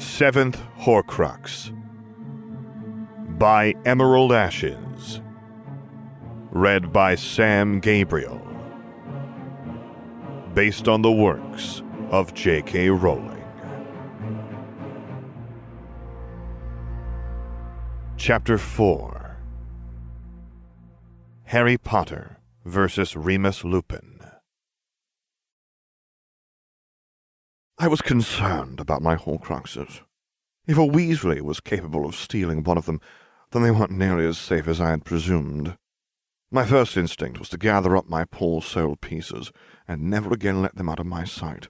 Seventh Horcrux by Emerald Ashes. Read by Sam Gabriel. Based on the works of J.K. Rowling. Chapter 4 Harry Potter versus Remus Lupin. I was concerned about my Horcruxes. If a Weasley was capable of stealing one of them, then they weren't nearly as safe as I had presumed. My first instinct was to gather up my poor soul pieces and never again let them out of my sight.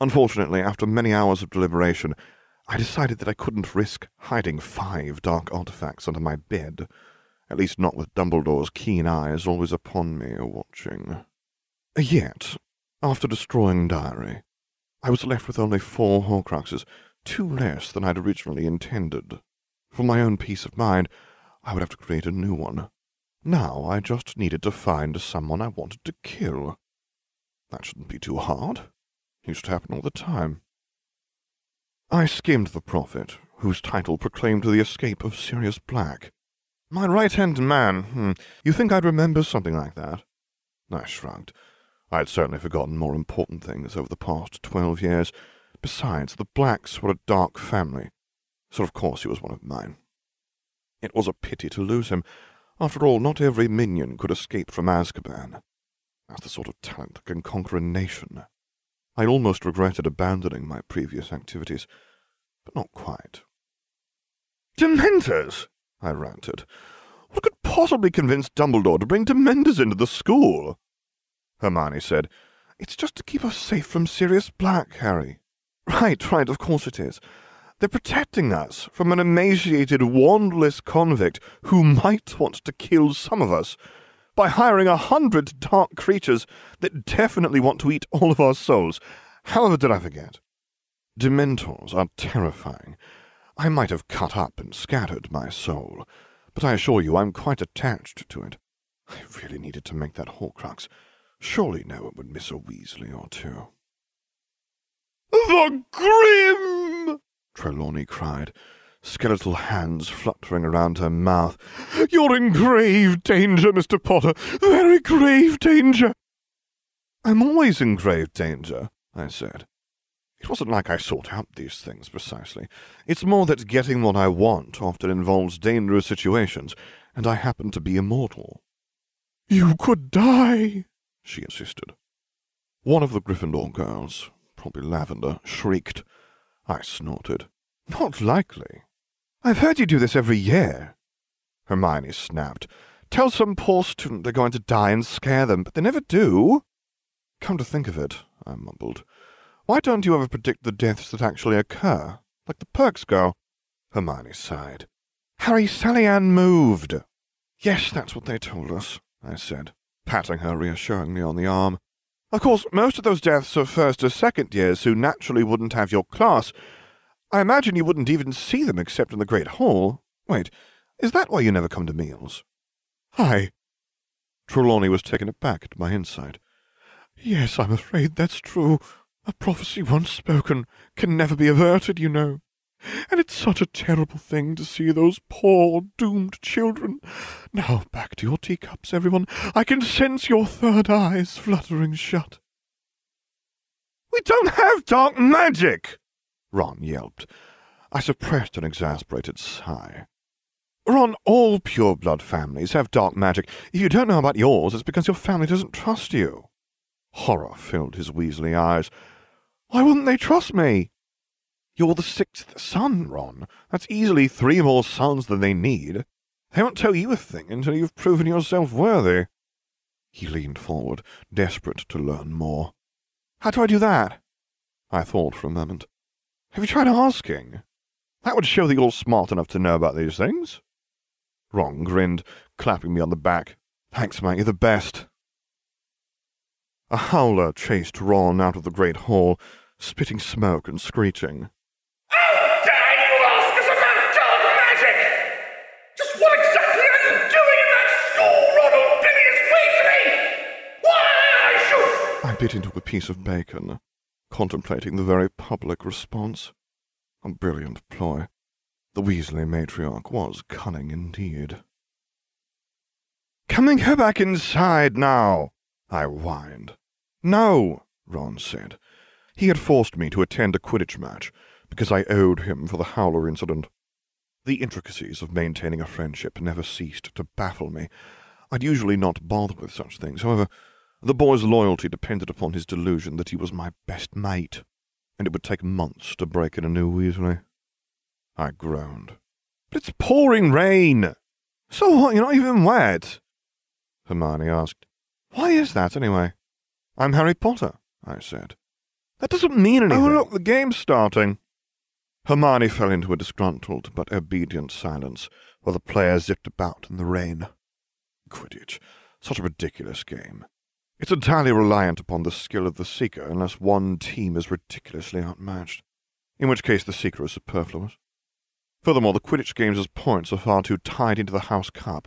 Unfortunately, after many hours of deliberation, I decided that I couldn't risk hiding five dark artifacts under my bed, at least not with Dumbledore's keen eyes always upon me watching. Yet, after destroying Diary, I was left with only four Horcruxes, two less than I'd originally intended. For my own peace of mind, I would have to create a new one. Now I just needed to find someone I wanted to kill. That shouldn't be too hard. Used to happen all the time. I skimmed the prophet, whose title proclaimed the escape of Sirius Black. My right-hand man, hmm, you think I'd remember something like that? I shrugged. I had certainly forgotten more important things over the past twelve years. Besides, the Blacks were a dark family, so of course he was one of mine. It was a pity to lose him. After all, not every minion could escape from Azkaban. That's the sort of talent that can conquer a nation. I almost regretted abandoning my previous activities, but not quite. Dementors! I ranted. What could possibly convince Dumbledore to bring Dementors into the school? Hermione said. It's just to keep us safe from Sirius Black, Harry. Right, right, of course it is. They're protecting us from an emaciated, wandless convict who might want to kill some of us by hiring a hundred dark creatures that definitely want to eat all of our souls. However, did I forget? Dementors are terrifying. I might have cut up and scattered my soul, but I assure you I'm quite attached to it. I really needed to make that Horcrux. Surely no one would miss a Weasley or two. The Grim! Trelawney cried, skeletal hands fluttering around her mouth. You're in grave danger, Mr. Potter. Very grave danger. I'm always in grave danger, I said. It wasn't like I sought out these things precisely. It's more that getting what I want often involves dangerous situations, and I happen to be immortal. You could die, she insisted. One of the Gryffindor girls, probably Lavender, shrieked. I snorted. Not likely. I've heard you do this every year. Hermione snapped. Tell some poor student they're going to die and scare them, but they never do. Come to think of it, I mumbled, why don't you ever predict the deaths that actually occur, like the Perks girl? Hermione sighed. Harry, Sally-Anne moved. Yes, that's what they told us, I said patting her reassuringly on the arm. Of course, most of those deaths are first or second years who naturally wouldn't have your class. I imagine you wouldn't even see them except in the Great Hall. Wait, is that why you never come to meals? Hi. Trelawney was taken aback at my insight. Yes, I'm afraid that's true. A prophecy once spoken can never be averted, you know. And it's such a terrible thing to see those poor, doomed children. Now back to your teacups, everyone. I can sense your third eyes fluttering shut. We don't have dark magic, Ron yelped. I suppressed an exasperated sigh. Ron, all pure-blood families have dark magic. If you don't know about yours, it's because your family doesn't trust you. Horror filled his Weasley eyes. Why wouldn't they trust me? You're the sixth son, Ron. That's easily three more sons than they need. They won't tell you a thing until you've proven yourself worthy. He leaned forward, desperate to learn more. How do I do that? I thought for a moment. Have you tried asking? That would show that you're smart enough to know about these things. Ron grinned, clapping me on the back. Thanks, mate, you're the best. A howler chased Ron out of the great hall, spitting smoke and screeching. Bit into a piece of bacon, contemplating the very public response. A brilliant ploy. The Weasley matriarch was cunning indeed. Coming her back inside now, I whined. No, Ron said. He had forced me to attend a Quidditch match because I owed him for the Howler incident. The intricacies of maintaining a friendship never ceased to baffle me. I'd usually not bother with such things. However, the boy's loyalty depended upon his delusion that he was my best mate, and it would take months to break in a new Weasley. I groaned. But it's pouring rain! So what, you're not even wet? Hermione asked. Why is that, anyway? I'm Harry Potter, I said. That doesn't mean anything. Oh, look, the game's starting. Hermione fell into a disgruntled but obedient silence while the players zipped about in the rain. Quidditch. Such a ridiculous game. It's entirely reliant upon the skill of the seeker unless one team is ridiculously outmatched, in which case the seeker is superfluous. Furthermore, the Quidditch games' points are far too tied into the House Cup,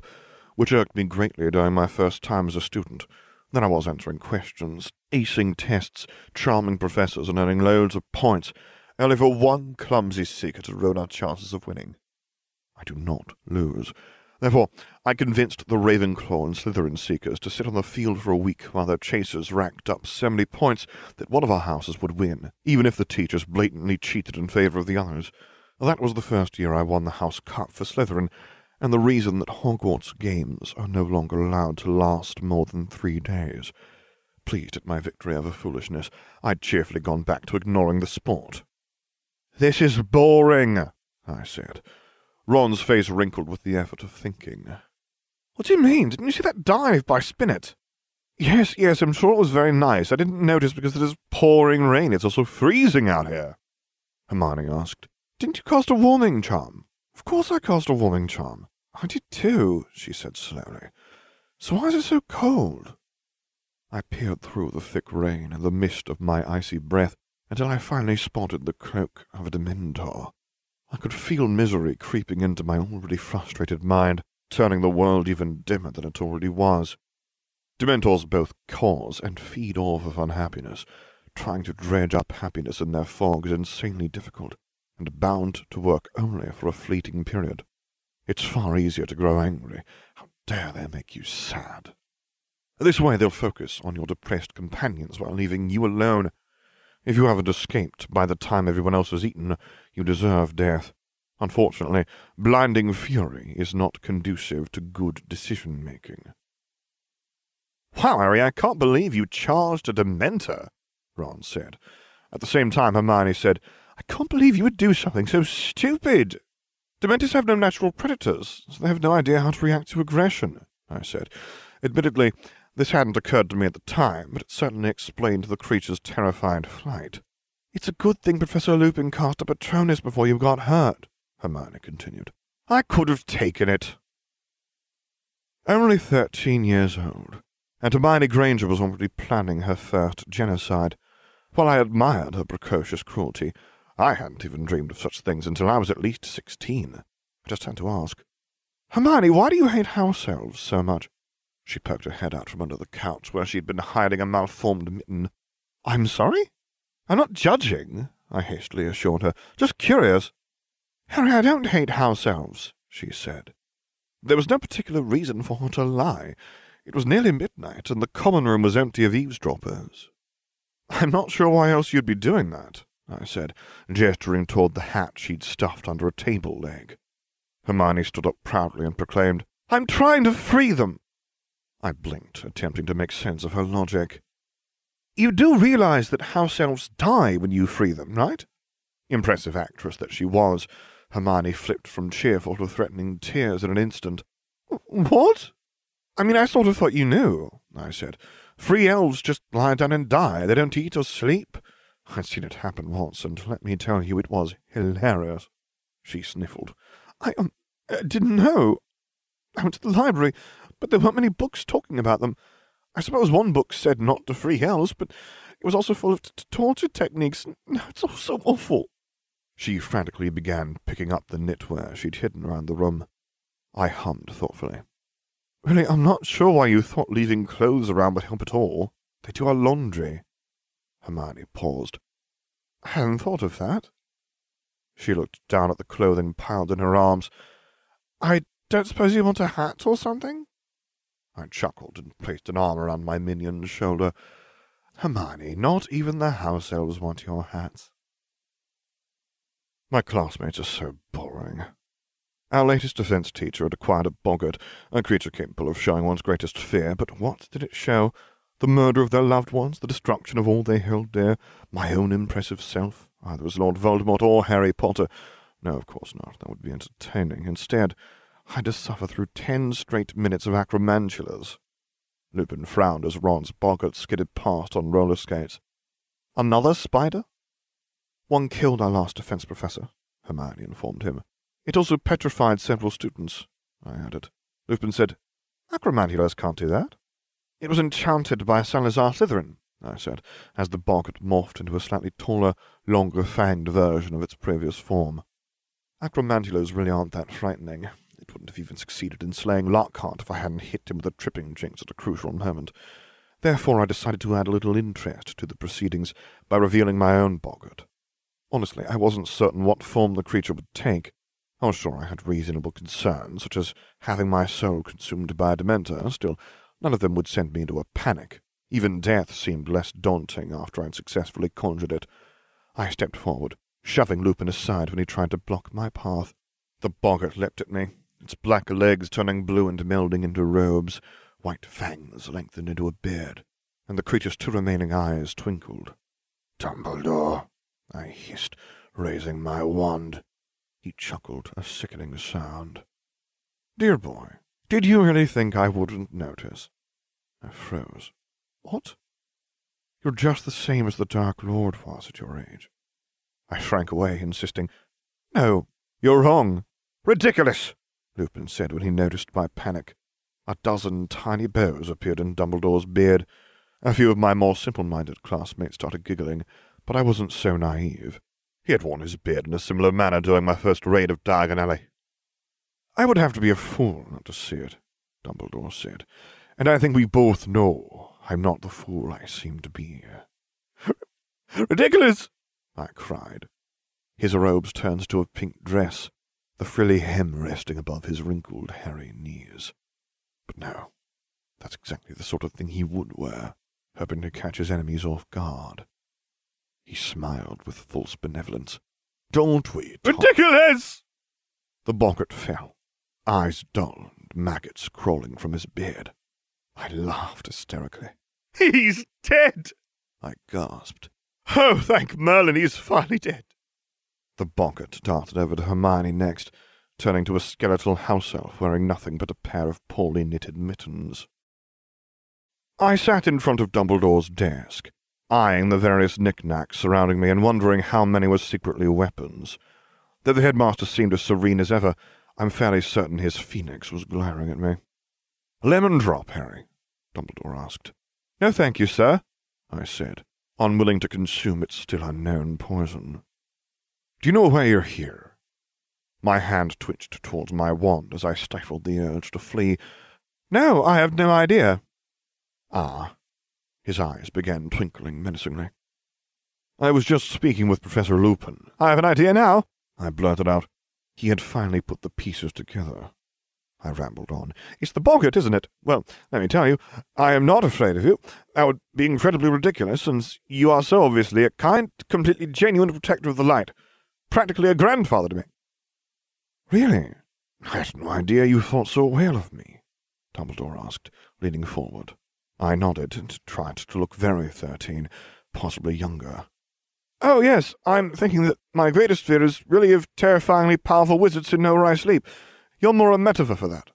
which irked me greatly during my first time as a student. Then I was answering questions, acing tests, charming professors, and earning loads of points, only for one clumsy seeker to ruin our chances of winning. I do not lose. Therefore, I convinced the Ravenclaw and Slytherin seekers to sit on the field for a week while their chasers racked up so many points that one of our houses would win, even if the teachers blatantly cheated in favor of the others. That was the first year I won the House Cup for Slytherin, and the reason that Hogwarts games are no longer allowed to last more than three days. Pleased at my victory over foolishness, I'd cheerfully gone back to ignoring the sport. This is boring, I said. Ron's face wrinkled with the effort of thinking. What do you mean? Didn't you see that dive by Spinnet? Yes, yes, I'm sure it was very nice. I didn't notice because it is pouring rain. It's also freezing out here. Hermione asked. Didn't you cast a warming charm? Of course I cast a warming charm. I did too, she said slowly. So why is it so cold? I peered through the thick rain and the mist of my icy breath until I finally spotted the cloak of a Dementor. I could feel misery creeping into my already frustrated mind, turning the world even dimmer than it already was. Dementors both cause and feed off of unhappiness. Trying to dredge up happiness in their fog is insanely difficult and bound to work only for a fleeting period. It's far easier to grow angry. How dare they make you sad? This way they'll focus on your depressed companions while leaving you alone. If you haven't escaped by the time everyone else has eaten, you deserve death. Unfortunately, blinding fury is not conducive to good decision-making. Wow, Harry, I can't believe you charged a Dementor, Ron said. At the same time, Hermione said, I can't believe you would do something so stupid. Dementors have no natural predators, so they have no idea how to react to aggression, I said. Admittedly, this hadn't occurred to me at the time, but it certainly explained the creature's terrified flight. It's a good thing Professor Lupin cast a Patronus before you got hurt, Hermione continued. I could have taken it. Only thirteen years old, and Hermione Granger was already planning her first genocide. While I admired her precocious cruelty, I hadn't even dreamed of such things until I was at least sixteen. I just had to ask. Hermione, why do you hate house elves so much? She poked her head out from under the couch where she had been hiding a malformed mitten. I'm sorry? I'm not judging, I hastily assured her. Just curious. Harry, I don't hate house elves, she said. There was no particular reason for her to lie. It was nearly midnight, and the common room was empty of eavesdroppers. I'm not sure why else you'd be doing that, I said, gesturing toward the hat she'd stuffed under a table leg. Hermione stood up proudly and proclaimed, I'm trying to free them. I blinked, attempting to make sense of her logic. You do realize that house elves die when you free them, right? Impressive actress that she was, Hermione flipped from cheerful to threatening tears in an instant. What? I mean, I sort of thought you knew, I said. Free elves just lie down and die. They don't eat or sleep. I'd seen it happen once, and let me tell you, it was hilarious. She sniffled. I, um, uh, didn't know. I went to the library, but there weren't many books talking about them. I suppose one book said not to free elves, but it was also full of torture techniques. It's all so awful. She frantically began picking up the knitwear she'd hidden around the room. I hummed thoughtfully. Really, I'm not sure why you thought leaving clothes around would help at all. They do our laundry. Hermione paused. I hadn't thought of that. She looked down at the clothing piled in her arms. I don't suppose you want a hat or something? I chuckled and placed an arm around my minion's shoulder. Hermione, not even the house elves want your hats. My classmates are so boring. Our latest defense teacher had acquired a boggart, a creature capable of showing one's greatest fear, but what did it show? The murder of their loved ones, the destruction of all they held dear, my own impressive self, either as Lord Voldemort or Harry Potter. No, of course not. That would be entertaining. Instead, I had to suffer through ten straight minutes of acromantulas. Lupin frowned as Ron's boggart skidded past on roller skates. Another spider? One killed our last defense professor, Hermione informed him. It also petrified several students, I added. Lupin said, Acromantulas can't do that. It was enchanted by Salazar Slytherin, I said, as the boggart morphed into a slightly taller, longer fanged version of its previous form. Acromantulas really aren't that frightening. It wouldn't have even succeeded in slaying Lockhart if I hadn't hit him with a tripping jinx at a crucial moment. Therefore I decided to add a little interest to the proceedings by revealing my own boggart. Honestly, I wasn't certain what form the creature would take. I was sure I had reasonable concerns, such as having my soul consumed by a Dementor. Still, none of them would send me into a panic. Even death seemed less daunting after I had successfully conjured it. I stepped forward, shoving Lupin aside when he tried to block my path. The boggart leapt at me, its black legs turning blue and melding into robes, white fangs lengthened into a beard, and the creature's two remaining eyes twinkled. Dumbledore, I hissed, raising my wand. He chuckled, a sickening sound. Dear boy, did you really think I wouldn't notice? I froze. What? You're just the same as the Dark Lord was at your age. I shrank away, insisting, No, you're wrong. Ridiculous, Lupin said when he noticed my panic. A dozen tiny bows appeared in Dumbledore's beard. A few of my more simple-minded classmates started giggling, but I wasn't so naive. He had worn his beard in a similar manner during my first raid of Diagon Alley. I would have to be a fool not to see it, Dumbledore said, and I think we both know I'm not the fool I seem to be. Ridiculous! I cried. His robes turned to a pink dress, the frilly hem resting above his wrinkled, hairy knees. But no, that's exactly the sort of thing he would wear, hoping to catch his enemies off guard. He smiled with false benevolence. Don't we? Talk? Ridiculous! The boggart fell, eyes dull and maggots crawling from his beard. I laughed hysterically. He's dead! I gasped. Oh, thank Merlin, he's finally dead. The boggart darted over to Hermione next, turning to a skeletal house elf wearing nothing but a pair of poorly knitted mittens. I sat in front of Dumbledore's desk, eyeing the various knickknacks surrounding me and wondering how many were secretly weapons. Though the headmaster seemed as serene as ever, I'm fairly certain his phoenix was glaring at me. Lemon drop, Harry? Dumbledore asked. No, thank you, sir, I said, unwilling to consume its still unknown poison. Do you know why you're here? My hand twitched towards my wand as I stifled the urge to flee. No, I have no idea. Ah. His eyes began twinkling menacingly. I was just speaking with Professor Lupin. I have an idea now, I blurted out. He had finally put the pieces together. I rambled on. It's the boggart, isn't it? Well, let me tell you, I am not afraid of you. That would be incredibly ridiculous, since you are so obviously a kind, completely genuine protector of the light. Practically a grandfather to me. Really? I had no idea you thought so well of me, Dumbledore asked, leaning forward. I nodded and tried to look very thirteen, possibly younger. Oh, yes, I'm thinking that my greatest fear is really of terrifyingly powerful wizards who know where I sleep. You're more a metaphor for that.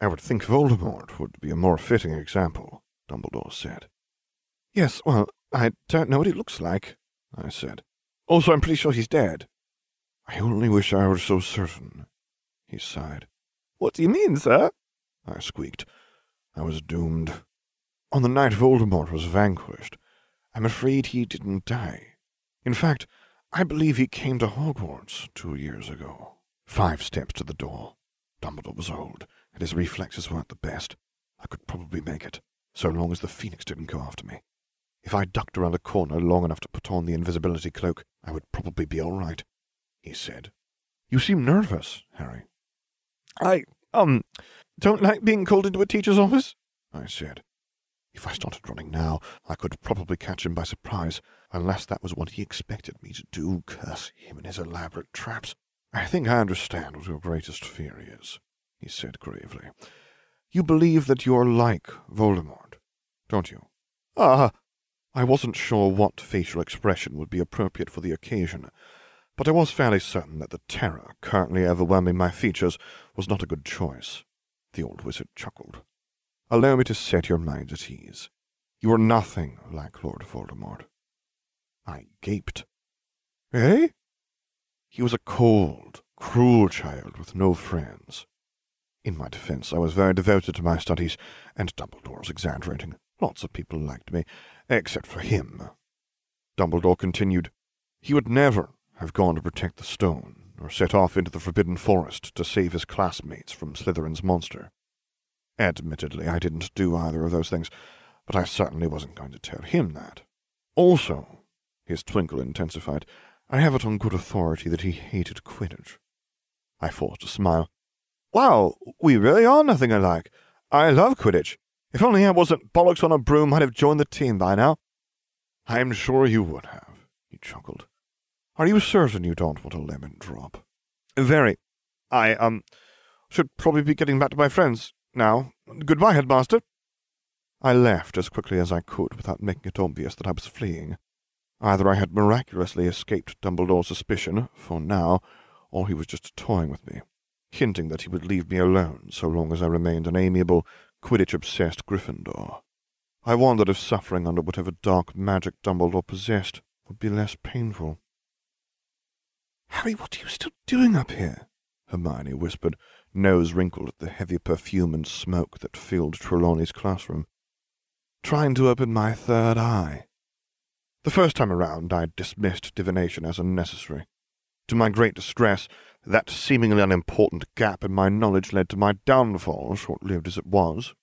I would think Voldemort would be a more fitting example, Dumbledore said. Yes, well, I don't know what he looks like, I said. Also, I'm pretty sure he's dead. I only wish I were so certain, he sighed. What do you mean, sir? I squeaked. I was doomed. On the night Voldemort was vanquished, I'm afraid he didn't die. In fact, I believe he came to Hogwarts two years ago. Five steps to the door. Dumbledore was old, and his reflexes weren't the best. I could probably make it, so long as the phoenix didn't go after me. If I ducked around a corner long enough to put on the invisibility cloak, I would probably be all right. he said. You seem nervous, Harry. I, um, don't like being called into a teacher's office, I said. If I started running now, I could probably catch him by surprise, unless that was what he expected me to do, curse him and his elaborate traps. I think I understand what your greatest fear is, he said gravely. You believe that you're like Voldemort, don't you? Ah, I wasn't sure what facial expression would be appropriate for the occasion, but I was fairly certain that the terror currently overwhelming my features was not a good choice. The old wizard chuckled. Allow me to set your mind at ease. You are nothing like Lord Voldemort. I gaped. Eh? He was a cold, cruel child with no friends. In my defense, I was very devoted to my studies, and Dumbledore's exaggerating. Lots of people liked me, except for him. Dumbledore continued, He would never have gone to protect the stone, or set off into the Forbidden Forest to save his classmates from Slytherin's monster. Admittedly, I didn't do either of those things, but I certainly wasn't going to tell him that. Also, his twinkle intensified, I have it on good authority that he hated Quidditch. I forced a smile. Wow, we really are nothing alike. I love Quidditch. If only I wasn't bollocks on a broom, I'd have joined the team by now. I'm sure you would have, he chuckled. Are you certain you don't want a lemon drop? Very. I, um, should probably be getting back to my friends now. Goodbye, headmaster. I left as quickly as I could without making it obvious that I was fleeing. Either I had miraculously escaped Dumbledore's suspicion, for now, or he was just toying with me, hinting that he would leave me alone so long as I remained an amiable, Quidditch-obsessed Gryffindor. I wondered if suffering under whatever dark magic Dumbledore possessed would be less painful. Harry, what are you still doing up here? Hermione whispered, nose wrinkled at the heavy perfume and smoke that filled Trelawney's classroom. Trying to open my third eye. The first time around, I dismissed divination as unnecessary. To my great distress, that seemingly unimportant gap in my knowledge led to my downfall, short-lived as it was.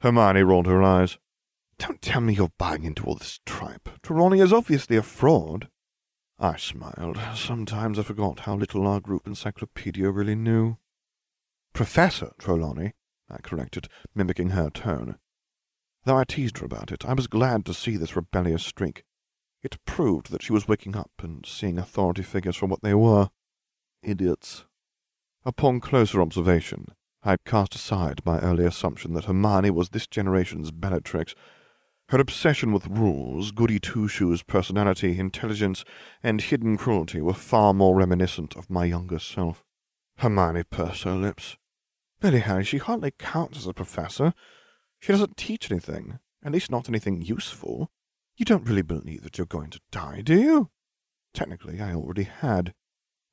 Hermione rolled her eyes. Don't tell me you're buying into all this tripe. Trelawney is obviously a fraud. I smiled. Sometimes I forgot how little our group encyclopedia really knew. Professor Trelawney, I corrected, mimicking her tone. Though I teased her about it, I was glad to see this rebellious streak. It proved that she was waking up and seeing authority figures for what they were idiots. Upon closer observation, I had cast aside my early assumption that Hermione was this generation's Bellatrix. Her obsession with rules, goody two-shoes personality, intelligence, and hidden cruelty were far more reminiscent of my younger self. Hermione pursed her lips. Harry, she hardly counts as a professor. She doesn't teach anything, at least not anything useful. You don't really believe that you're going to die, do you? Technically, I already had.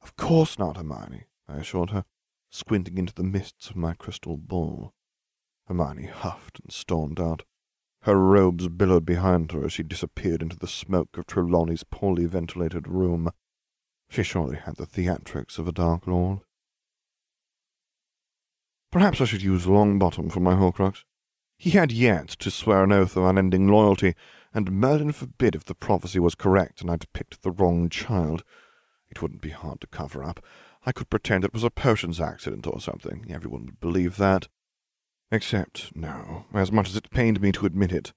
Of course not, Hermione, I assured her, squinting into the mists of my crystal ball. Hermione huffed and stormed out. Her robes billowed behind her as she disappeared into the smoke of Trelawney's poorly ventilated room. She surely had the theatrics of a Dark Lord. Perhaps I should use Longbottom for my Horcrux. He had yet to swear an oath of unending loyalty, and Merlin forbid if the prophecy was correct and I'd picked the wrong child. It wouldn't be hard to cover up. I could pretend it was a potions accident or something. Everyone would believe that. Except, no, as much as it pained me to admit it,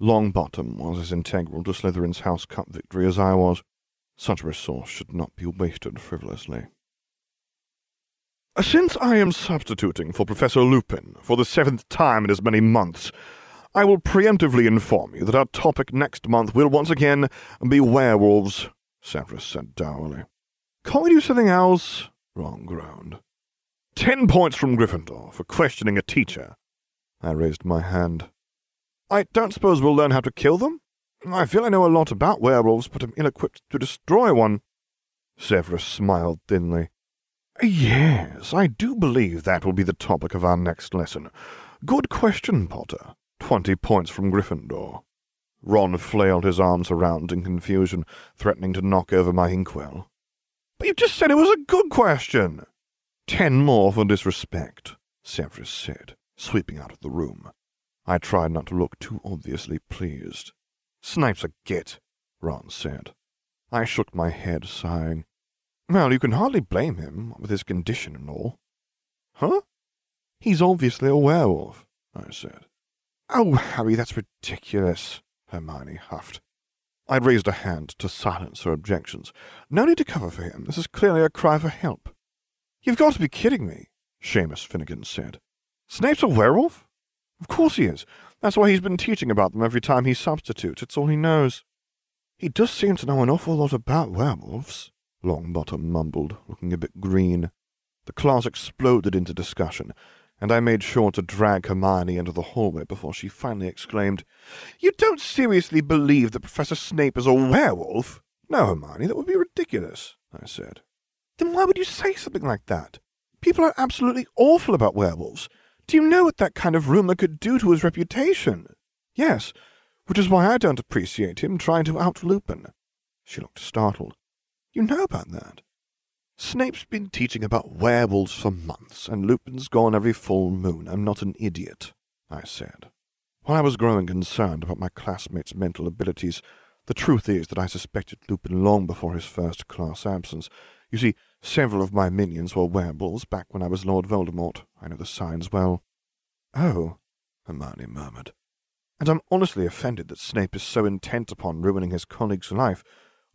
Longbottom was as integral to Slytherin's House Cup victory as I was. Such a resource should not be wasted frivolously. Since I am substituting for Professor Lupin for the seventh time in as many months, I will preemptively inform you that our topic next month will once again be werewolves, Severus said dourly. Can't we do something else? Ron groaned. Ten points from Gryffindor for questioning a teacher. I raised my hand. I don't suppose we'll learn how to kill them? I feel I know a lot about werewolves, but am ill-equipped to destroy one. Severus smiled thinly. Yes, I do believe that will be the topic of our next lesson. Good question, Potter. Twenty points from Gryffindor. Ron flailed his arms around in confusion, threatening to knock over my inkwell. But you just said it was a good question. Ten more for disrespect, Severus said, sweeping out of the room. I tried not to look too obviously pleased. Snape's a git, Ron said. I shook my head, sighing. Well, you can hardly blame him, with his condition and all. Huh? He's obviously a werewolf, I said. Oh, Harry, that's ridiculous, Hermione huffed. I'd raised a hand to silence her objections. No need to cover for him. This is clearly a cry for help. You've got to be kidding me, Seamus Finnigan said. Snape's a werewolf? Of course he is. That's why he's been teaching about them every time he substitutes. It's all he knows. He does seem to know an awful lot about werewolves, Longbottom mumbled, looking a bit green. The class exploded into discussion, and I made sure to drag Hermione into the hallway before she finally exclaimed, You don't seriously believe that Professor Snape is a werewolf? No, Hermione, that would be ridiculous, I said. Then why would you say something like that? People are absolutely awful about werewolves. Do you know what that kind of rumour could do to his reputation? Yes, which is why I don't appreciate him trying to out Lupin. She looked startled. You know about that? Snape's been teaching about werewolves for months, and Lupin's gone every full moon. I'm not an idiot, I said. While I was growing concerned about my classmates' mental abilities, the truth is that I suspected Lupin long before his first class absence. You see, several of my minions were werewolves back when I was Lord Voldemort. I know the signs well. Oh, Hermione murmured. And I'm honestly offended that Snape is so intent upon ruining his colleague's life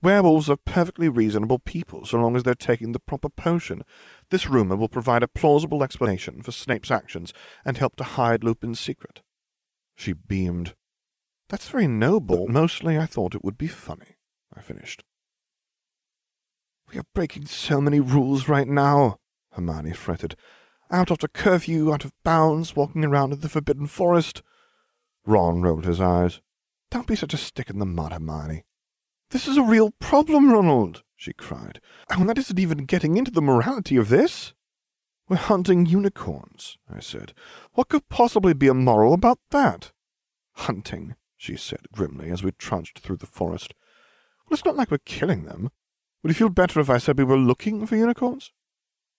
Werewolves are perfectly reasonable people so long as they're taking the proper potion. This rumour will provide a plausible explanation for Snape's actions and help to hide Lupin's secret. She beamed. That's very noble. But mostly I thought it would be funny, I finished. We are breaking so many rules right now, Hermione fretted. Out after curfew, out of bounds, walking around in the Forbidden Forest. Ron rolled his eyes. Don't be such a stick in the mud, Hermione. This is a real problem, Ronald, she cried. And that isn't even getting into the morality of this. We're hunting unicorns, I said. What could possibly be immoral about that? Hunting, she said grimly as we trudged through the forest. Well, it's not like we're killing them. Would you feel better if I said we were looking for unicorns?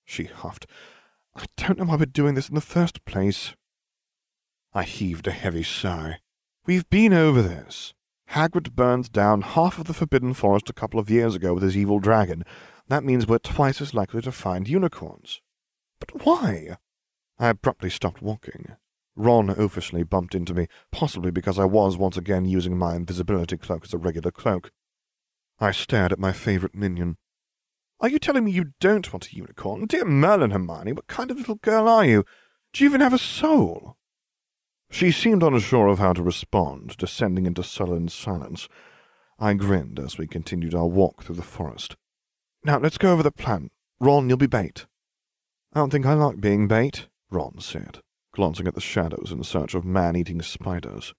She huffed. I don't know why we're doing this in the first place. I heaved a heavy sigh. We've been over this. Hagrid burned down half of the Forbidden Forest a couple of years ago with his evil dragon. That means we're twice as likely to find unicorns. But why? I abruptly stopped walking. Ron oafishly bumped into me, possibly because I was once again using my invisibility cloak as a regular cloak. I stared at my favourite minion. Are you telling me you don't want a unicorn? Dear Merlin, Hermione, what kind of little girl are you? Do you even have a soul? She seemed unsure of how to respond, descending into sullen silence. I grinned as we continued our walk through the forest. Now, let's go over the plan. Ron, you'll be bait. I don't think I like being bait, Ron said, glancing at the shadows in search of man-eating spiders.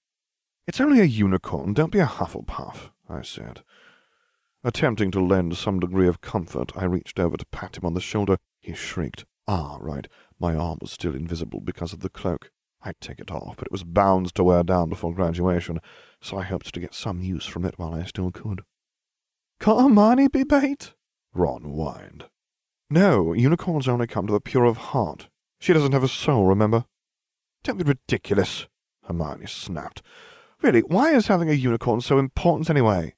It's only a unicorn, don't be a Hufflepuff, I said. Attempting to lend some degree of comfort, I reached over to pat him on the shoulder. He shrieked. Ah, right, my arm was still invisible because of the cloak. I'd take it off, but it was bound to wear down before graduation, so I hoped to get some use from it while I still could. Can't Hermione be bait? Ron whined. No, unicorns only come to the pure of heart. She doesn't have a soul, remember? Don't be ridiculous, Hermione snapped. Really, why is having a unicorn so important anyway?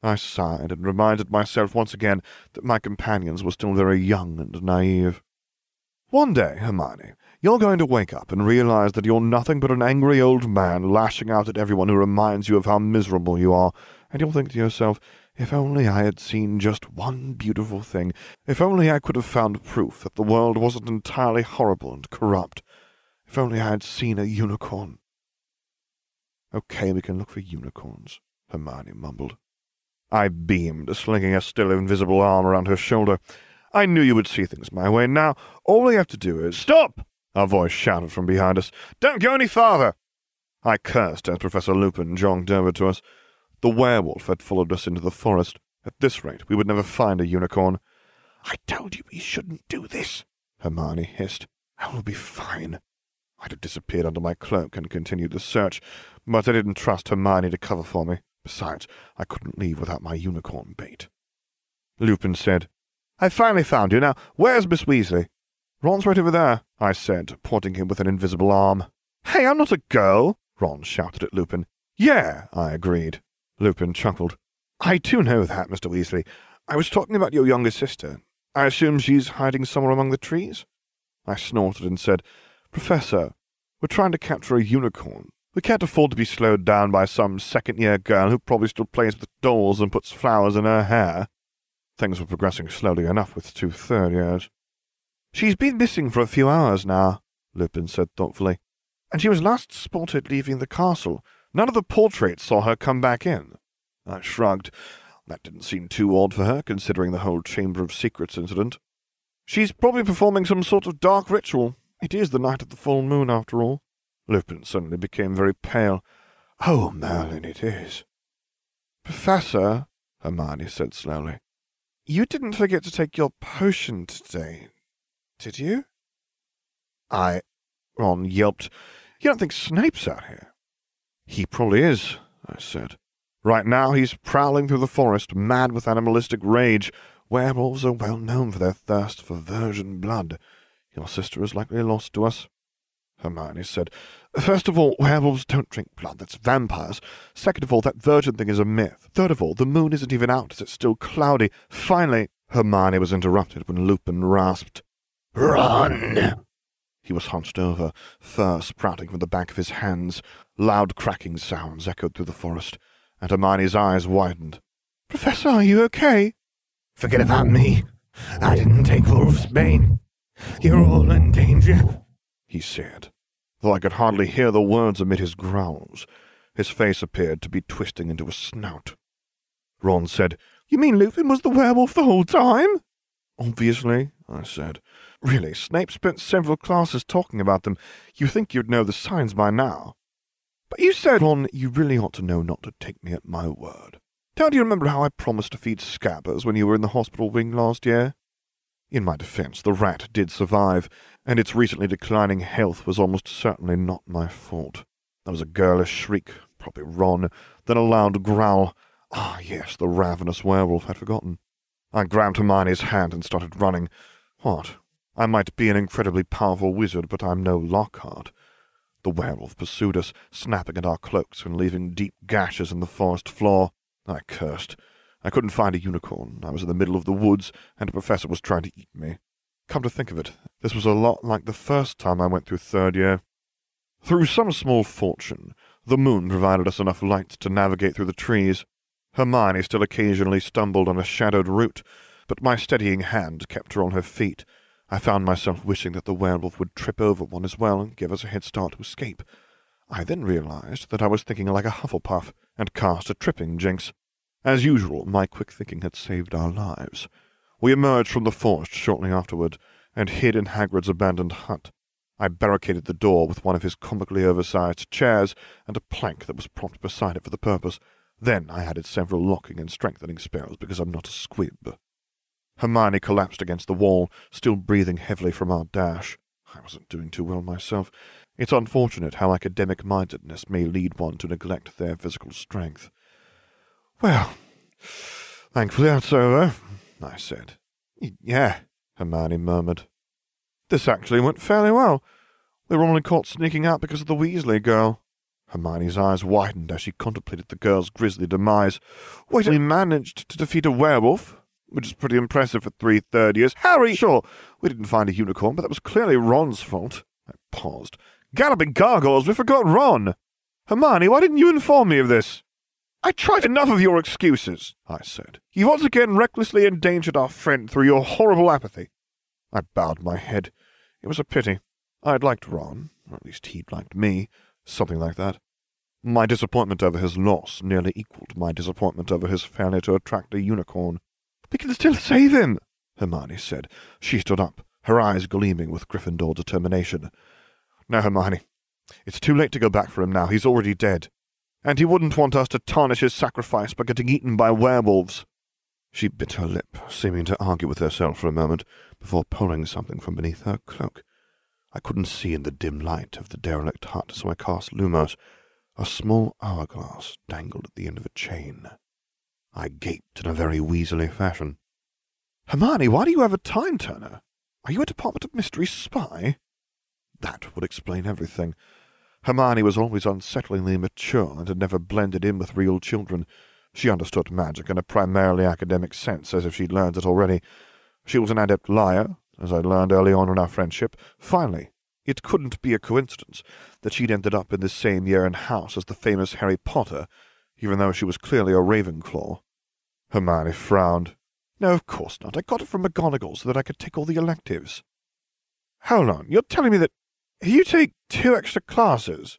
I sighed and reminded myself once again that my companions were still very young and naive. One day, Hermione, you're going to wake up and realize that you're nothing but an angry old man lashing out at everyone who reminds you of how miserable you are, and you'll think to yourself, if only I had seen just one beautiful thing, if only I could have found proof that the world wasn't entirely horrible and corrupt, if only I had seen a unicorn. Okay, we can look for unicorns, Hermione mumbled. I beamed, slinging a still invisible arm around her shoulder. I knew you would see things my way. Now, all we have to do is stop! A voice shouted from behind us. Don't go any farther! I cursed as Professor Lupin jogged over to us. The werewolf had followed us into the forest. At this rate, we would never find a unicorn. I told you we shouldn't do this, Hermione hissed. I will be fine. I'd have disappeared under my cloak and continued the search, but I didn't trust Hermione to cover for me. Besides, I couldn't leave without my unicorn bait. Lupin said, I finally found you. Now, where's Miss Weasley? Ron's right over there, I said, pointing him with an invisible arm. Hey, I'm not a girl, Ron shouted at Lupin. Yeah, I agreed. Lupin chuckled. I do know that, Mr. Weasley. I was talking about your younger sister. I assume she's hiding somewhere among the trees? I snorted and said, Professor, we're trying to capture a unicorn. We can't afford to be slowed down by some second year girl who probably still plays with dolls and puts flowers in her hair. Things were progressing slowly enough with two third years. She's been missing for a few hours now, Lupin said thoughtfully, and she was last spotted leaving the castle. None of the portraits saw her come back in. I shrugged. That didn't seem too odd for her, considering the whole Chamber of Secrets incident. She's probably performing some sort of dark ritual. It is the night of the full moon, after all. Lupin suddenly became very pale. Oh, Merlin, it is. Professor, Hermione said slowly, you didn't forget to take your potion today, did you? I. Ron yelped. You don't think Snape's out here? He probably is, I said. Right now he's prowling through the forest, mad with animalistic rage. Werewolves are well known for their thirst for virgin blood. Your sister is likely lost to us. Hermione said. First of all, werewolves don't drink blood. That's vampires. Second of all, that virgin thing is a myth. Third of all, the moon isn't even out as it's still cloudy. Finally, Hermione was interrupted when Lupin rasped, Run! He was hunched over, fur sprouting from the back of his hands. Loud cracking sounds echoed through the forest, and Hermione's eyes widened. Professor, are you okay? Forget about me. I didn't take Wolfsbane. You're all in danger, he said, though I could hardly hear the words amid his growls. His face appeared to be twisting into a snout. Ron said, You mean Lupin was the werewolf the whole time? Obviously, I said. Really, Snape spent several classes talking about them. You think you'd know the signs by now. But you said, Ron, you really ought to know not to take me at my word. Don't you remember how I promised to feed Scabbers when you were in the hospital wing last year? In my defense, the rat did survive, and its recently declining health was almost certainly not my fault. There was a girlish shriek, probably Ron, then a loud growl. Ah, yes, the ravenous werewolf had forgotten. I grabbed Hermione's hand and started running. What? I might be an incredibly powerful wizard, but I'm no Lockhart. The werewolf pursued us, snapping at our cloaks and leaving deep gashes in the forest floor. I cursed. I couldn't find a unicorn. I was in the middle of the woods, and a professor was trying to eat me. Come to think of it, this was a lot like the first time I went through third year. Through some small fortune, the moon provided us enough light to navigate through the trees. Hermione still occasionally stumbled on a shadowed route, but my steadying hand kept her on her feet. I found myself wishing that the werewolf would trip over one as well and give us a head start to escape. I then realized that I was thinking like a Hufflepuff, and cast a tripping jinx. As usual, my quick thinking had saved our lives. We emerged from the forest shortly afterward, and hid in Hagrid's abandoned hut. I barricaded the door with one of his comically oversized chairs and a plank that was propped beside it for the purpose. Then I added several locking and strengthening spells because I'm not a squib. Hermione collapsed against the wall, still breathing heavily from our dash. I wasn't doing too well myself. It's unfortunate how academic mindedness may lead one to neglect their physical strength. Well, thankfully that's over, I said. Yeah, Hermione murmured. This actually went fairly well. We were only caught sneaking out because of the Weasley girl. Hermione's eyes widened as she contemplated the girl's grisly demise. Wait, we managed to defeat a werewolf, which is pretty impressive for three third years. Harry! Sure, we didn't find a unicorn, but that was clearly Ron's fault. I paused. Galloping gargoyles, we forgot Ron! Hermione, why didn't you inform me of this? I tried enough of your excuses, I said. You once again recklessly endangered our friend through your horrible apathy. I bowed my head. It was a pity. I had liked Ron, or at least he'd liked me, something like that. My disappointment over his loss nearly equalled my disappointment over his failure to attract a unicorn. We can still save him, Hermione said. She stood up, her eyes gleaming with Gryffindor determination. No, Hermione. It's too late to go back for him now. He's already dead. And he wouldn't want us to tarnish his sacrifice by getting eaten by werewolves. She bit her lip, seeming to argue with herself for a moment, before pulling something from beneath her cloak. I couldn't see in the dim light of the derelict hut, so I cast Lumos. A small hourglass dangled at the end of a chain. I gaped in a very weaselly fashion. Hermione, why do you have a time turner? Are you a Department of Mystery spy? That would explain everything. Hermione was always unsettlingly mature and had never blended in with real children. She understood magic in a primarily academic sense, as if she'd learned it already. She was an adept liar, as I'd learned early on in our friendship. Finally, it couldn't be a coincidence that she'd ended up in this same year and house as the famous Harry Potter, even though she was clearly a Ravenclaw. Hermione frowned. No, of course not. I got it from McGonagall so that I could take all the electives. Hold on, you're telling me that you take two extra classes,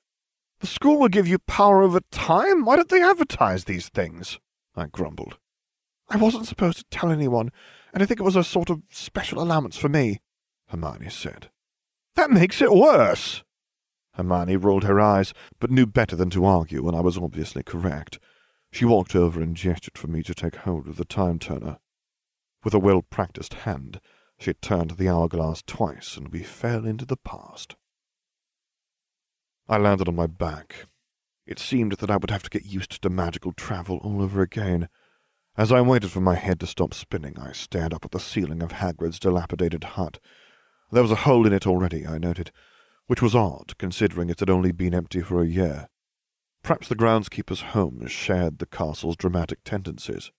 the school will give you power over time? Why don't they advertise these things? I grumbled. I wasn't supposed to tell anyone, and I think it was a sort of special allowance for me, Hermione said. That makes it worse. Hermione rolled her eyes, but knew better than to argue when I was obviously correct. She walked over and gestured for me to take hold of the time turner. With a well-practiced hand, she turned the hourglass twice, and we fell into the past. I landed on my back. It seemed that I would have to get used to magical travel all over again. As I waited for my head to stop spinning, I stared up at the ceiling of Hagrid's dilapidated hut. There was a hole in it already, I noted, which was odd, considering it had only been empty for a year. Perhaps the groundskeeper's home shared the castle's dramatic tendencies.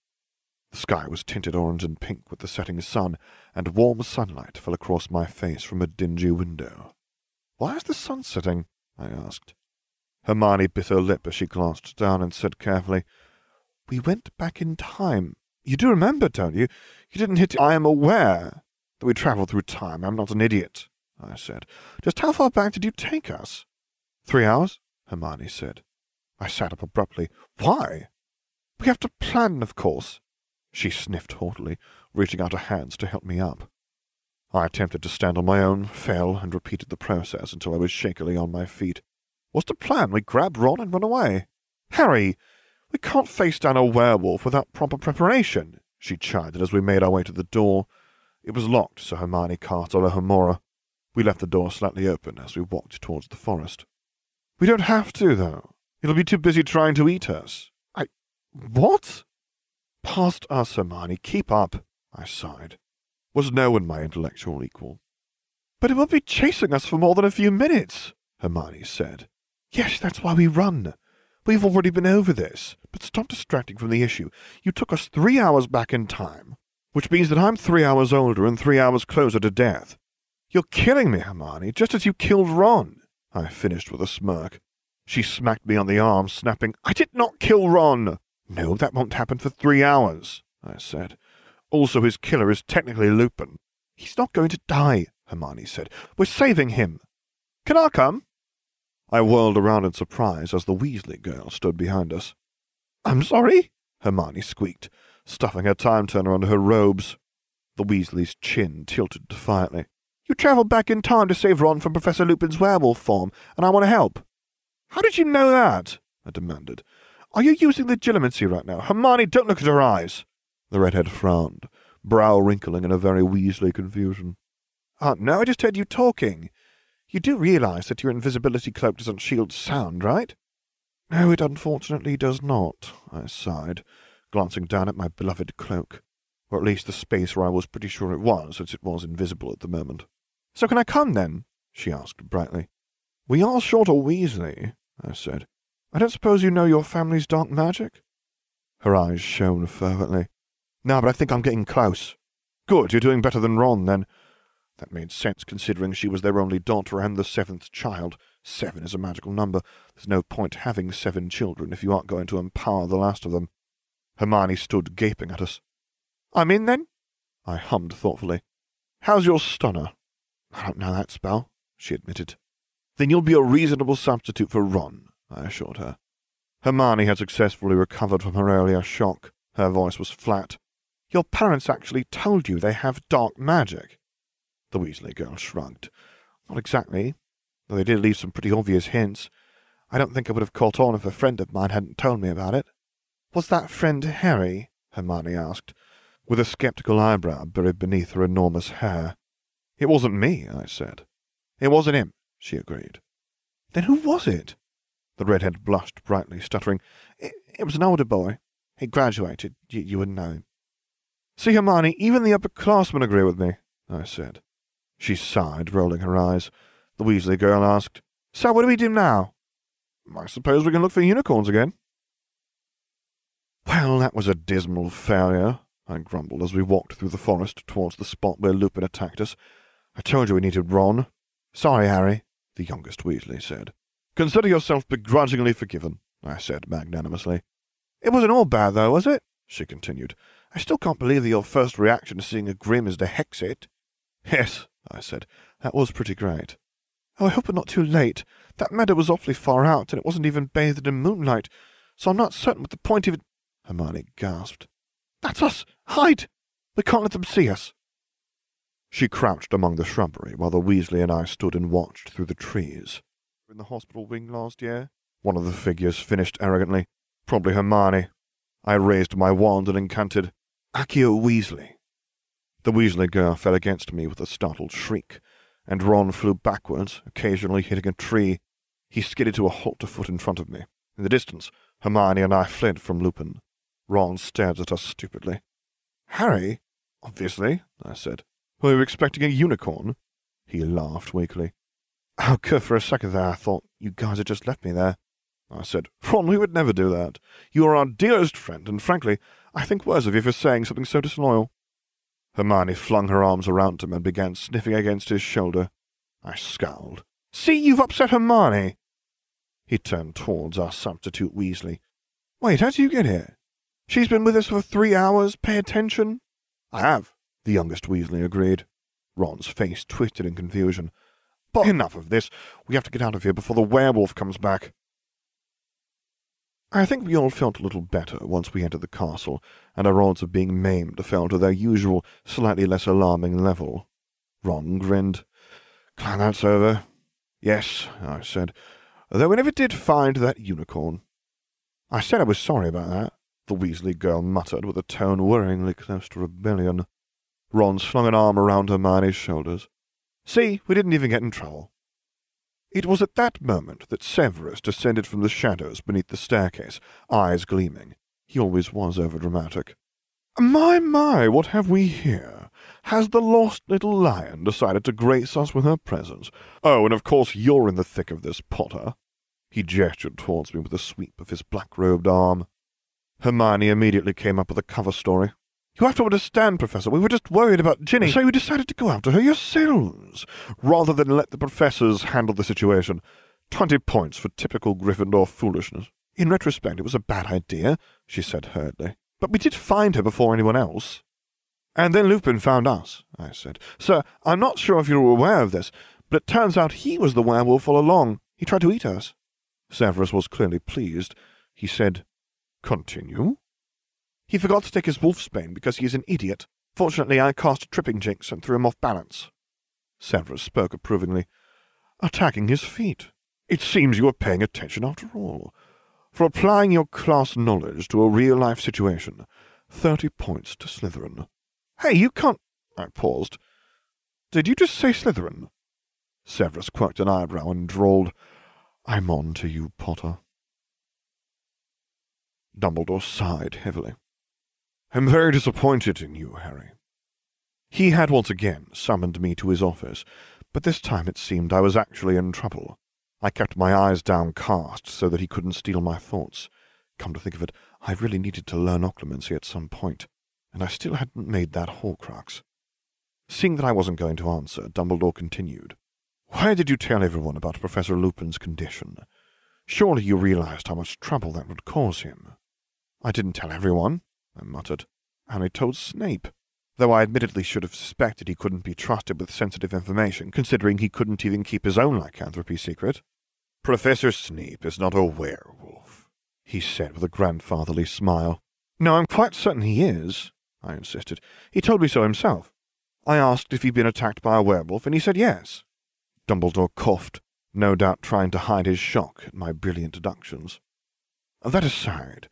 The sky was tinted orange and pink with the setting sun, and warm sunlight fell across my face from a dingy window. Why is the sun setting? I asked. Hermione bit her lip as she glanced down and said carefully, We went back in time. You do remember, don't you? You didn't hit I am aware that we travelled through time. I'm not an idiot, I said. Just how far back did you take us? Three hours, Hermione said. I sat up abruptly. Why? We have to plan, of course. She sniffed haughtily, reaching out her hands to help me up. I attempted to stand on my own, fell, and repeated the process until I was shakily on my feet. What's the plan? We grab Ron and run away. Harry, we can't face down a werewolf without proper preparation, she chided as we made our way to the door. It was locked, so Hermione cast Alohomora. We left the door slightly open as we walked towards the forest. We don't have to, though. It'll be too busy trying to eat us. I... What? Past us, Hermione. Keep up, I sighed. Was no one my intellectual equal? But it won't be chasing us for more than a few minutes, Hermione said. Yes, that's why we run. We've already been over this, but stop distracting from the issue. You took us three hours back in time, which means that I'm three hours older and three hours closer to death. You're killing me, Hermione, just as you killed Ron. I finished with a smirk. She smacked me on the arm, snapping, I did not kill Ron. No, that won't happen for three hours, I said. Also, his killer is technically Lupin. He's not going to die, Hermione said. We're saving him. Can I come? I whirled around in surprise as the Weasley girl stood behind us. I'm sorry, Hermione squeaked, stuffing her time turner under her robes. The Weasley's chin tilted defiantly. You travelled back in time to save Ron from Professor Lupin's werewolf form, and I want to help. How did you know that? I demanded. Are you using legilimency right now? Hermione, don't look at her eyes. The redhead frowned, brow wrinkling in a very Weasley confusion. Ah, no, I just heard you talking. You do realize that your invisibility cloak doesn't shield sound, right? No, it unfortunately does not, I sighed, glancing down at my beloved cloak, or at least the space where I was pretty sure it was, since it was invisible at the moment. So can I come, then? she asked brightly. We are short a Weasley, I said. I don't suppose you know your family's dark magic? Her eyes shone fervently. No, but I think I'm getting close. Good, you're doing better than Ron, then. That made sense, considering she was their only daughter and the seventh child. Seven is a magical number. There's no point having seven children if you aren't going to empower the last of them. Hermione stood gaping at us. I'm in, then? I hummed thoughtfully. How's your stunner? I don't know that spell, she admitted. Then you'll be a reasonable substitute for Ron, I assured her. Hermione had successfully recovered from her earlier shock. Her voice was flat. Your parents actually told you they have dark magic? The Weasley girl shrugged. Not exactly, though they did leave some pretty obvious hints. I don't think I would have caught on if a friend of mine hadn't told me about it. Was that friend Harry? Hermione asked, with a sceptical eyebrow buried beneath her enormous hair. It wasn't me, I said. It wasn't him, she agreed. Then who was it? The redhead blushed brightly, stuttering. It, it was an older boy. He graduated. You, you wouldn't know him. See, Hermione, even the upperclassmen agree with me, I said. She sighed, rolling her eyes. The Weasley girl asked, So what do we do now? I suppose we can look for unicorns again. Well, that was a dismal failure, I grumbled as we walked through the forest towards the spot where Lupin attacked us. I told you we needed Ron. Sorry, Harry, the youngest Weasley said. Consider yourself begrudgingly forgiven, I said magnanimously. It wasn't all bad, though, was it? she continued. I still can't believe that your first reaction to seeing a Grim is to hex it. Yes, I said. That was pretty great. Oh, I hope we're not too late. That meadow was awfully far out, and it wasn't even bathed in moonlight, so I'm not certain what the point of it. Hermione gasped. That's us! Hide! We can't let them see us. She crouched among the shrubbery while the Weasley and I stood and watched through the trees. In the hospital wing last year? One of the figures finished arrogantly. Probably Hermione. I raised my wand and incanted, Accio Weasley. The Weasley girl fell against me with a startled shriek, and Ron flew backwards, occasionally hitting a tree. He skidded to a halt a foot in front of me. In the distance, Hermione and I fled from Lupin. Ron stared at us stupidly. Harry? Obviously, I said. Were you expecting a unicorn? He laughed weakly. Good, for a second there I thought you guys had just left me there. I said, Ron, we would never do that. You are our dearest friend, and frankly, I think worse of you for saying something so disloyal. Hermione flung her arms around him and began sniffing against his shoulder. I scowled. See, you've upset Hermione. He turned towards our substitute Weasley. Wait, how did you get here? She's been with us for three hours. Pay attention. I have, the youngest Weasley agreed. Ron's face twisted in confusion. But enough of this. We have to get out of here before the werewolf comes back. I think we all felt a little better once we entered the castle, and our odds of being maimed fell to their usual, slightly less alarming level. Ron grinned. Glad that's over. Yes, I said, though we never did find that unicorn. I said I was sorry about that, the Weasley girl muttered with a tone worryingly close to rebellion. Ron slung an arm around Hermione's shoulders. See, we didn't even get in trouble. It was at that moment that Severus descended from the shadows beneath the staircase, eyes gleaming. He always was overdramatic. My, my, what have we here? Has the lost little lion decided to grace us with her presence? Oh, and of course you're in the thick of this, Potter. He gestured towards me with a sweep of his black-robed arm. Hermione immediately came up with a cover story. You have to understand, Professor, we were just worried about Ginny, so you decided to go after her yourselves, rather than let the professors handle the situation. Twenty points for typical Gryffindor foolishness. In retrospect, it was a bad idea, she said hurriedly. But we did find her before anyone else. And then Lupin found us, I said. Sir, I'm not sure if you're aware of this, but it turns out he was the werewolf all along. He tried to eat us. Severus was clearly pleased. He said, Continue. He forgot to take his wolfsbane because he is an idiot. Fortunately, I cast a tripping jinx and threw him off balance. Severus spoke approvingly. Attacking his feet. It seems you are paying attention after all. For applying your class knowledge to a real-life situation, thirty points to Slytherin. Hey, you can't... I paused. Did you just say Slytherin? Severus quirked an eyebrow and drawled, I'm on to you, Potter. Dumbledore sighed heavily. I'm very disappointed in you, Harry. He had once again summoned me to his office, but this time it seemed I was actually in trouble. I kept my eyes downcast so that he couldn't steal my thoughts. Come to think of it, I really needed to learn occlumency at some point, and I still hadn't made that Horcrux. Seeing that I wasn't going to answer, Dumbledore continued. Why did you tell everyone about Professor Lupin's condition? Surely you realized how much trouble that would cause him. I didn't tell everyone, I muttered. And I told Snape. Though I admittedly should have suspected he couldn't be trusted with sensitive information, considering he couldn't even keep his own lycanthropy secret. Professor Snape is not a werewolf, he said with a grandfatherly smile. No, I'm quite certain he is, I insisted. He told me so himself. I asked if he'd been attacked by a werewolf, and he said yes. Dumbledore coughed, no doubt trying to hide his shock at my brilliant deductions. That aside,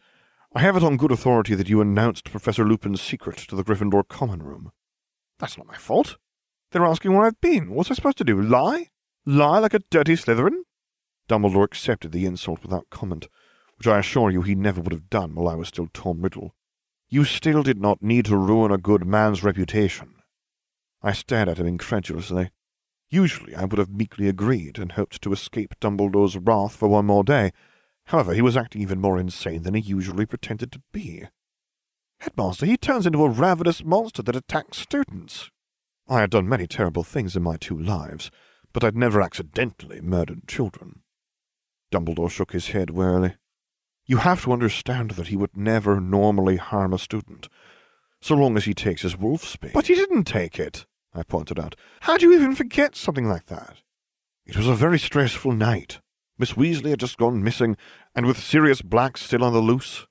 I have it on good authority that you announced Professor Lupin's secret to the Gryffindor common room. That's not my fault. They're asking where I've been. What's I supposed to do? Lie? Lie like a dirty Slytherin? Dumbledore accepted the insult without comment, which I assure you he never would have done while I was still Tom Riddle. You still did not need to ruin a good man's reputation. I stared at him incredulously. Usually I would have meekly agreed and hoped to escape Dumbledore's wrath for one more day, However, he was acting even more insane than he usually pretended to be. Headmaster, he turns into a ravenous monster that attacks students. I had done many terrible things in my two lives, but I'd never accidentally murdered children. Dumbledore shook his head wearily. You have to understand that he would never normally harm a student, so long as he takes his wolfsbane. But he didn't take it, I pointed out. How do you even forget something like that? It was a very stressful night. Miss Weasley had just gone missing, and with Sirius Black still on the loose.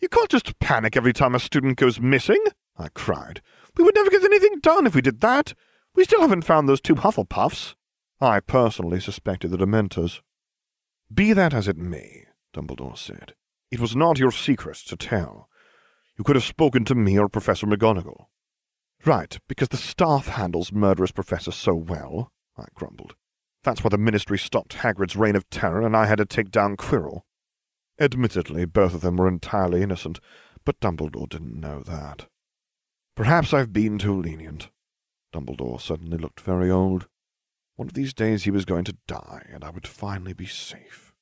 You can't just panic every time a student goes missing, I cried. We would never get anything done if we did that. We still haven't found those two Hufflepuffs. I personally suspected the Dementors. Be that as it may, Dumbledore said, it was not your secret to tell. You could have spoken to me or Professor McGonagall. Right, because the staff handles murderous professors so well, I grumbled. That's why the Ministry stopped Hagrid's reign of terror and I had to take down Quirrell. Admittedly, both of them were entirely innocent, but Dumbledore didn't know that. Perhaps I've been too lenient. Dumbledore suddenly looked very old. One of these days he was going to die, and I would finally be safe.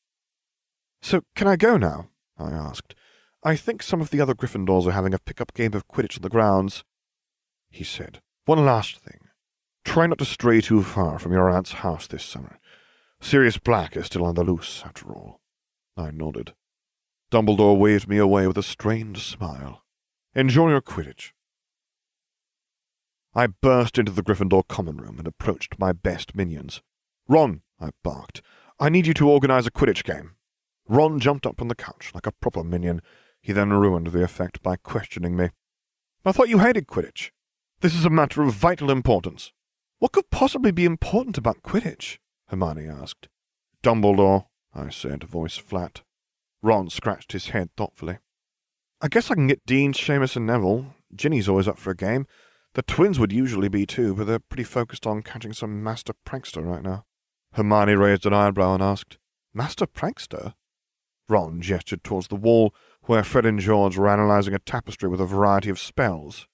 So, can I go now? I asked. I think some of the other Gryffindors are having a pick-up game of Quidditch on the grounds. He said, One last thing. Try not to stray too far from your aunt's house this summer. Sirius Black is still on the loose, after all. I nodded. Dumbledore waved me away with a strained smile. Enjoy your Quidditch. I burst into the Gryffindor common room and approached my best minions. Ron, I barked, I need you to organize a Quidditch game. Ron jumped up from the couch like a proper minion. He then ruined the effect by questioning me. I thought you hated Quidditch. This is a matter of vital importance. What could possibly be important about Quidditch? Hermione asked. Dumbledore, I said, voice flat. Ron scratched his head thoughtfully. I guess I can get Dean, Seamus, and Neville. Ginny's always up for a game. The twins would usually be too, but they're pretty focused on catching some master prankster right now. Hermione raised an eyebrow and asked, Master prankster? Ron gestured towards the wall, where Fred and George were analyzing a tapestry with a variety of spells.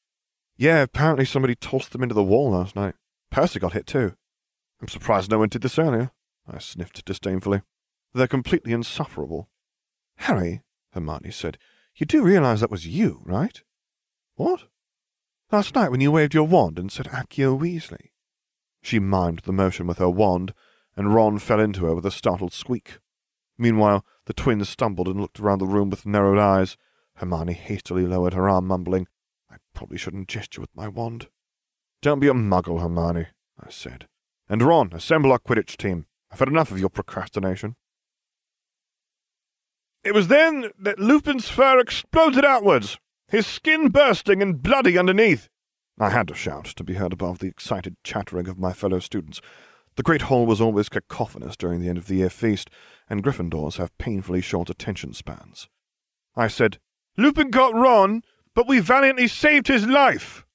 Yeah, apparently somebody tossed them into the wall last night. Percy got hit too. I'm surprised no one did this earlier, I sniffed disdainfully. They're completely insufferable. Harry, Hermione said, you do realize that was you, right? What? Last night when you waved your wand and said Accio Weasley. She mimed the motion with her wand, and Ron fell into her with a startled squeak. Meanwhile, the twins stumbled and looked around the room with narrowed eyes. Hermione hastily lowered her arm, mumbling, I probably shouldn't gesture with my wand. Don't be a muggle, Hermione, I said. And Ron, assemble our Quidditch team. I've had enough of your procrastination. It was then that Lupin's fur exploded outwards his skin bursting and bloody underneath. I had to shout to be heard above the excited chattering of my fellow students. The great hall was always cacophonous during the end of the year feast, and Gryffindors have painfully short attention spans. I said, Lupin got Ron, but we valiantly saved his life.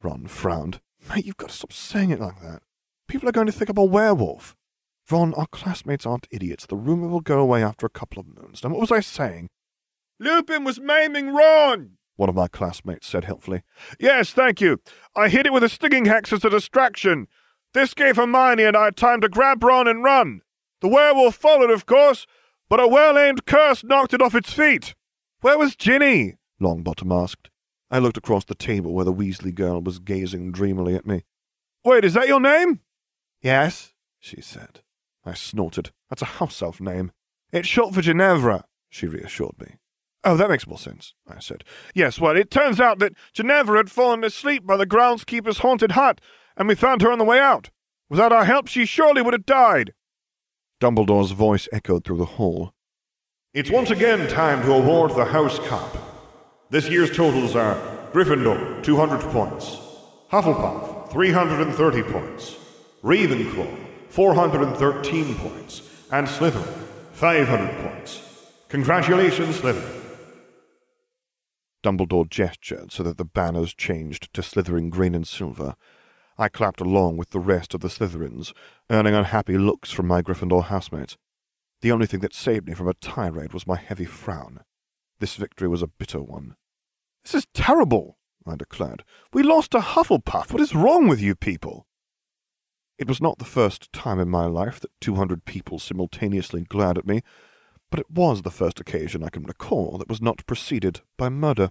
Ron frowned. Mate, you've got to stop saying it like that. People are going to think I'm a werewolf. Ron, our classmates aren't idiots. The rumor will go away after a couple of moons. Now, what was I saying? Lupin was maiming Ron, one of my classmates said helpfully. Yes, thank you. I hit it with a stinging hex as a distraction. This gave Hermione and I time to grab Ron and run. The werewolf followed, of course, but a well-aimed curse knocked it off its feet. Where was Ginny? Longbottom asked. I looked across the table where the Weasley girl was gazing dreamily at me. Wait, is that your name? Yes, she said. I snorted. That's a house elf name. It's short for Ginevra, she reassured me. Oh, that makes more sense, I said. Yes, well, it turns out that Ginevra had fallen asleep by the groundskeeper's haunted hut, and we found her on the way out. Without our help, she surely would have died. Dumbledore's voice echoed through the hall. It's once again time to award the House Cup. This year's totals are Gryffindor, 200 points, Hufflepuff, 330 points, Ravenclaw, 413 points, and Slytherin, 500 points. Congratulations, Slytherin. Dumbledore gestured so that the banners changed to Slytherin green and silver. I clapped along with the rest of the Slytherins, earning unhappy looks from my Gryffindor housemates. The only thing that saved me from a tirade was my heavy frown. This victory was a bitter one. This is terrible, I declared. We lost to Hufflepuff. What is wrong with you people? It was not the first time in my life that two hundred people simultaneously glared at me, but it was the first occasion I can recall that was not preceded by murder.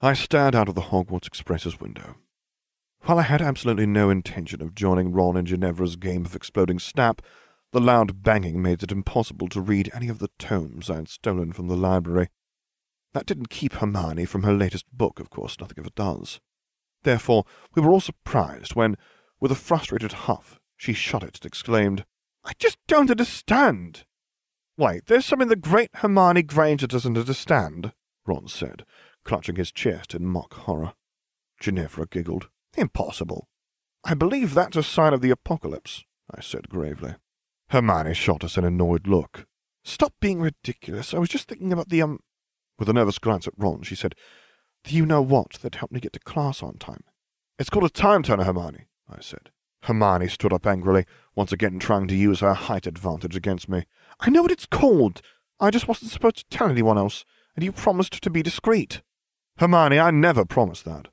I stared out of the Hogwarts Express's window. While I had absolutely no intention of joining Ron and Ginevra's game of exploding snap, the loud banging made it impossible to read any of the tomes I had stolen from the library. That didn't keep Hermione from her latest book, of course, nothing ever does. Therefore, we were all surprised when, with a frustrated huff, she shut it and exclaimed, I just don't understand. Why, there's something the great Hermione Granger doesn't understand, Ron said, clutching his chest in mock horror. Ginevra giggled. Impossible. I believe that's a sign of the apocalypse, I said gravely. Hermione shot us an annoyed look. Stop being ridiculous. I was just thinking about the, um... With a nervous glance at Ron, she said, Do you know what that helped me get to class on time? It's called a time turner, Hermione, I said. Hermione stood up angrily, once again trying to use her height advantage against me. I know what it's called. I just wasn't supposed to tell anyone else, and you promised to be discreet. Hermione, I never promised that.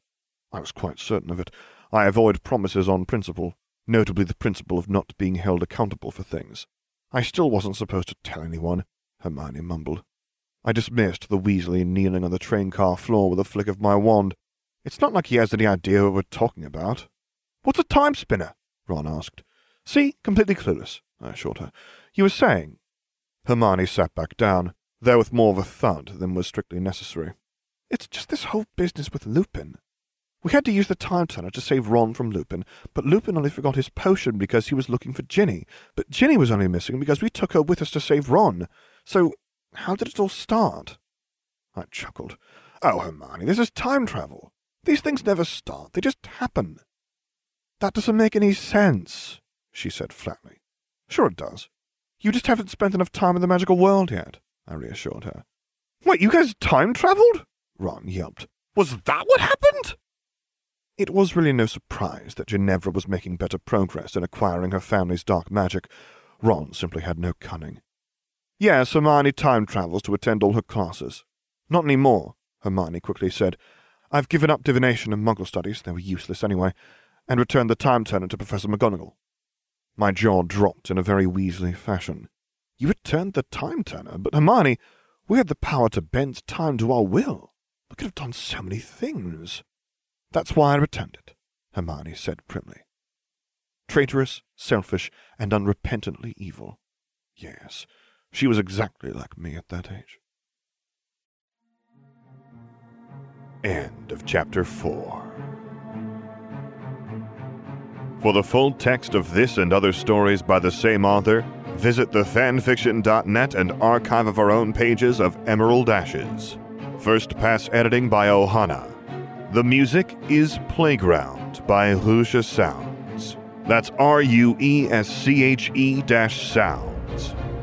I was quite certain of it. I avoid promises on principle, notably the principle of not being held accountable for things. I still wasn't supposed to tell anyone, Hermione mumbled. I dismissed the Weasley kneeling on the train car floor with a flick of my wand. It's not like he has any idea what we're talking about. What's a time spinner? Ron asked. See, completely clueless, I assured her. You were saying? Hermione sat back down, there with more of a thud than was strictly necessary. It's just this whole business with Lupin. We had to use the time turner to save Ron from Lupin, but Lupin only forgot his potion because he was looking for Ginny. But Ginny was only missing because we took her with us to save Ron. So, how did it all start? I chuckled. Oh, Hermione, this is time travel. These things never start, they just happen. That doesn't make any sense, she said flatly. Sure it does. You just haven't spent enough time in the magical world yet, I reassured her. Wait, you guys time traveled? Ron yelped. Was that what happened? It was really no surprise that Ginevra was making better progress in acquiring her family's dark magic. Ron simply had no cunning. Yes, Hermione time travels to attend all her classes. Not any more, Hermione quickly said. I've given up divination and muggle studies, they were useless anyway, and returned the time turner to Professor McGonagall. My jaw dropped in a very Weasley fashion. You returned the time turner, but Hermione, we had the power to bend time to our will. We could have done so many things. That's why I returned it, Hermione said primly. Traitorous, selfish, and unrepentantly evil. Yes, she was exactly like me at that age. End of chapter 4. For the full text of this and other stories by the same author, visit thefanfiction.net and archive of our own pages of Emerald Ashes. First pass editing by Ohana. The music is Playground by Ruesche Sounds. That's R U E S C H E Sounds.